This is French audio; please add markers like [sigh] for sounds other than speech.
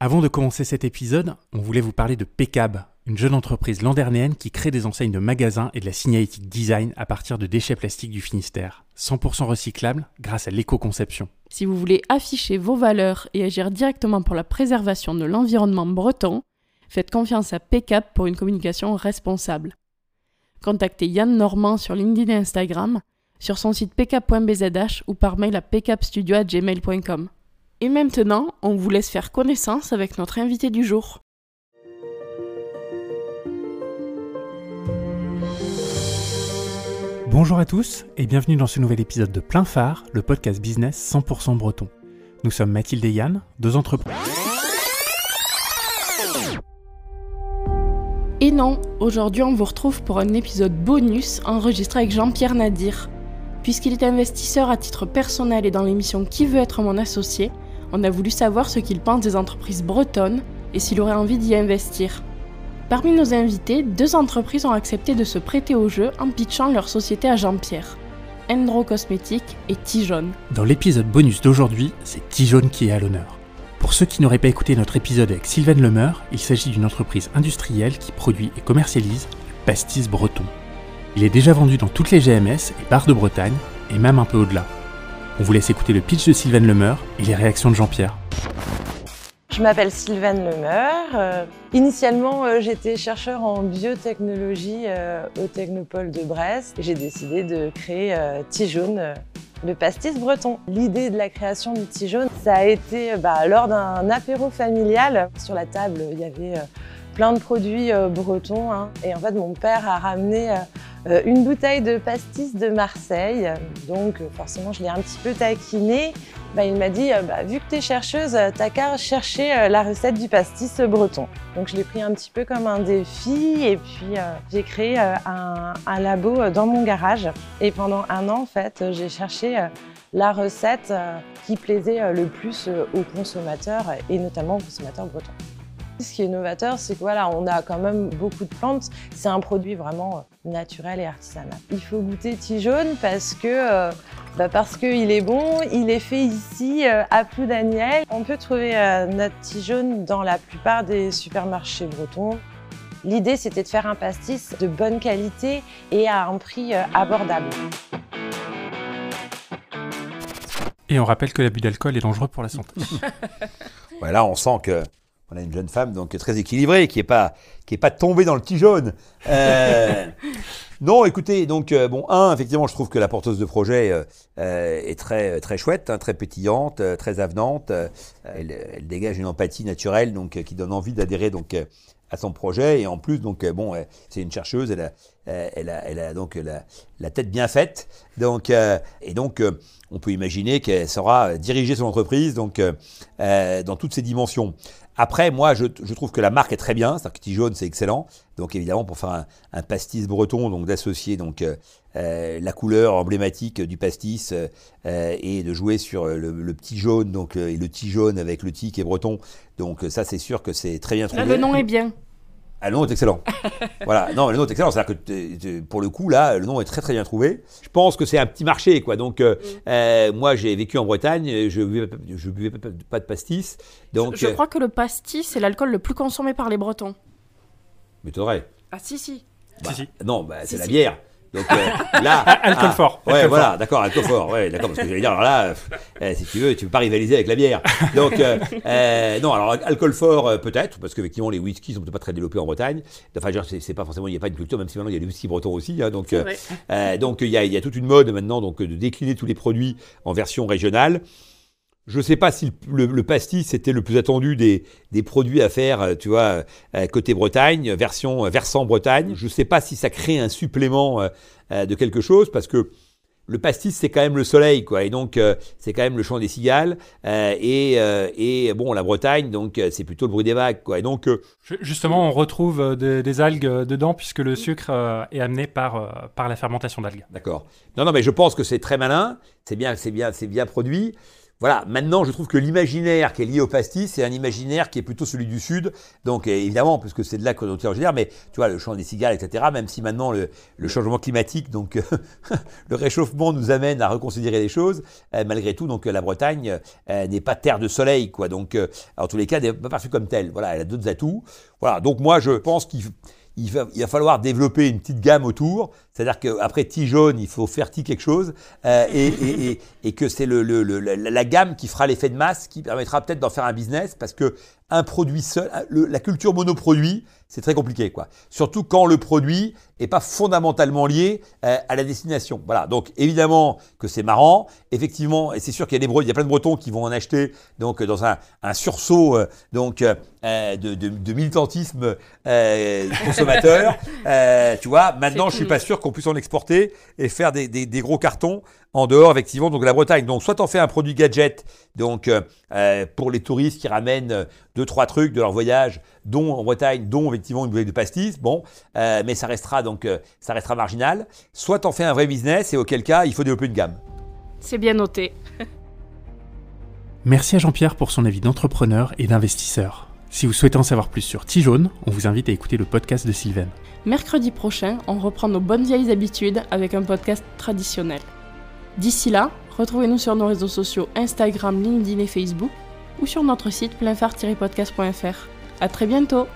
Avant de commencer cet épisode, on voulait vous parler de Pecab, une jeune entreprise landernéenne qui crée des enseignes de magasins et de la signalétique design à partir de déchets plastiques du Finistère, 100% recyclables grâce à l'éco-conception. Si vous voulez afficher vos valeurs et agir directement pour la préservation de l'environnement breton, faites confiance à Pecab pour une communication responsable. Contactez Yann Normand sur LinkedIn et Instagram, sur son site pcap.bzh ou par mail à pcapstudio.gmail.com. Et maintenant, on vous laisse faire connaissance avec notre invité du jour. Bonjour à tous et bienvenue dans ce nouvel épisode de Plein Phare, le podcast business 100% breton. Nous sommes Mathilde et Yann, deux entreprises. Et non, aujourd'hui on vous retrouve pour un épisode bonus enregistré avec Jean-Pierre Nadir. Puisqu'il est investisseur à titre personnel et dans l'émission Qui veut être mon associé, on a voulu savoir ce qu'il pense des entreprises bretonnes et s'il aurait envie d'y investir. Parmi nos invités, deux entreprises ont accepté de se prêter au jeu en pitchant leur société à Jean-Pierre. Endro Cosmétiques et Tijone. Dans l'épisode bonus d'aujourd'hui, c'est Tijone qui est à l'honneur. Pour ceux qui n'auraient pas écouté notre épisode avec Sylvain Lemeur, il s'agit d'une entreprise industrielle qui produit et commercialise du pastis breton. Il est déjà vendu dans toutes les GMS et bars de Bretagne, et même un peu au-delà. On vous laisse écouter le pitch de Sylvain Lemeur et les réactions de Jean-Pierre. Je m'appelle Sylvaine Lemeur. Euh, initialement, euh, j'étais chercheur en biotechnologie euh, au Technopole de Brest. J'ai décidé de créer Tijaune, le pastis breton. L'idée de la création du Tijaune, ça a été bah, lors d'un apéro familial. Sur la table, il y avait plein de produits bretons. Hein. Et en fait, mon père a ramené une bouteille de pastis de Marseille. Donc euh, forcément, je l'ai un petit peu taquiné. Bah, il m'a dit, euh, bah, vu que tu es chercheuse, t'as qu'à chercher la recette du pastis breton. Donc je l'ai pris un petit peu comme un défi et puis j'ai créé un, labo dans mon garage. Et pendant un an, en fait, j'ai cherché la recette qui plaisait le plus aux consommateurs et notamment aux consommateurs bretons. Ce qui est novateur, c'est que voilà, on a quand même beaucoup de plantes. C'est un produit vraiment euh, naturel et artisanal. Il faut goûter Tijaune parce que euh, bah parce qu'il est bon, il est fait ici euh, à Ploudaniel. On peut trouver notre Tijaune dans la plupart des supermarchés bretons. L'idée, c'était de faire un pastis de bonne qualité et à un prix abordable. Et on rappelle que l'abus d'alcool est dangereux pour la santé. [laughs] voilà, on sent que on a une jeune femme donc très équilibrée, qui n'est pas, qui est pas tombée dans le petit jaune. Euh, [laughs] non, écoutez, donc euh, bon, un, effectivement, je trouve que la porteuse de projet euh, est très très chouette, hein, très pétillante, très avenante. Elle, dégage une empathie naturelle, donc qui donne envie d'adhérer donc à son projet. Et en plus, donc bon, c'est une chercheuse, elle a, elle a, elle a donc la, la, tête bien faite. Donc et donc on peut imaginer qu'elle saura diriger son entreprise donc dans toutes ses dimensions. Après, moi, je, trouve que la marque est très bien. C'est-à-dire que Petit Jaune, c'est excellent. Donc, évidemment, pour faire un, pastis breton, donc d'associer donc euh, euh, la couleur emblématique du pastis euh, et de jouer sur le, petit jaune, donc et le petit jaune avec le qui est breton. Donc, ça, c'est sûr que c'est très bien trouvé. le nom est bien. Ah, le nom est excellent. [laughs] voilà, non, le nom est excellent. C'est-à-dire que pour le coup, là, le nom est très très bien trouvé. Je pense que c'est un petit marché, quoi. Donc, euh, mm. euh, moi, j'ai vécu en Bretagne, je buvais, je buvais pas de pastis. Donc, je, crois que le pastis, c'est l'alcool le plus consommé par les Bretons. Mais t'aurais. Ah, si, si. Bah, si, si. Non, bah, c'est la bière. Donc euh, là, [laughs] alcool ah, fort. Ouais, voilà, d'accord, alcool fort. Ouais, d'accord, parce que j'allais dire, alors là, eh, si tu veux, tu peux pas rivaliser avec la bière. Donc euh, [laughs] euh, non, alors alcool fort peut-être, parce qu'effectivement les whiskies sont peut-être pas très développés en Bretagne. Enfin, c'est pas forcément, il n'y a pas une culture, même si maintenant il y a des whiskies bretons aussi. Hein, donc donc il y a, y a toute une mode maintenant, donc de décliner tous les produits en version régionale. Je ne sais pas si le, pastis était le plus attendu des, produits à faire, euh, tu vois, euh, côté Bretagne, version euh, versant Bretagne. Je ne sais pas si ça crée un supplément de quelque chose, parce que le pastis, c'est quand même le soleil, quoi. Et donc, c'est quand même le chant des cigales. et, bon, la Bretagne, donc, c'est plutôt le bruit des vagues, quoi. Et donc, Justement, on retrouve des, algues dedans, puisque le sucre est amené par, par la fermentation d'algues. D'accord. Non, non, mais je pense que c'est très malin. C'est bien, c'est bien, c'est bien produit. Voilà, maintenant je trouve que l'imaginaire qui est lié au pastis, c'est un imaginaire qui est plutôt celui du Sud. Donc évidemment, puisque c'est de là qu'on est originaire, mais tu vois, le champ des cigales, etc., même si maintenant le, changement climatique, donc [laughs] le réchauffement nous amène à reconsidérer les choses, euh, malgré tout, donc la Bretagne euh, n'est pas terre de soleil, quoi. Donc, euh, en tous les cas, n'est pas perçue comme telle. Voilà, elle a d'autres atouts. Voilà, donc moi je pense qu'il il va, il va, falloir développer une petite gamme autour. C'est-à-dire qu'après Ti jaune, il faut faire Ti quelque chose. Euh, et, et, et, et, que c'est le, le, le, la, gamme qui fera l'effet de masse, qui permettra peut-être d'en faire un business. Parce que un produit seul, la culture monoproduit, c'est très compliqué. quoi. Surtout quand le produit est pas fondamentalement lié euh, à la destination. Voilà. Donc évidemment que c'est marrant. Effectivement, et c'est sûr qu'il y a des il y a plein de Bretons qui vont en acheter donc dans un, un sursaut euh, donc de, de, de, militantisme consommateur. [laughs] tu vois. Maintenant, je suis pas sûr qu'on puisse en exporter et faire des, des, des, gros cartons en dehors effectivement donc de la Bretagne. Donc soit on fait un produit gadget donc pour les touristes qui ramènent deux trois trucs de leur voyage, dont en Bretagne, dont effectivement une bouteille de pastis. Bon, mais ça restera donc euh, ça restera marginal. Soit en fais un vrai business et auquel cas il faut développer une gamme. C'est bien noté. Merci à Jean-Pierre pour son avis d'entrepreneur et d'investisseur. Si vous souhaitez en savoir plus sur Tijaune, on vous invite à écouter le podcast de Sylvain. Mercredi prochain, on reprend nos bonnes vieilles habitudes avec un podcast traditionnel. D'ici là, retrouvez-nous sur nos réseaux sociaux Instagram, LinkedIn et Facebook ou sur notre site pleinphare-podcast.fr. À très bientôt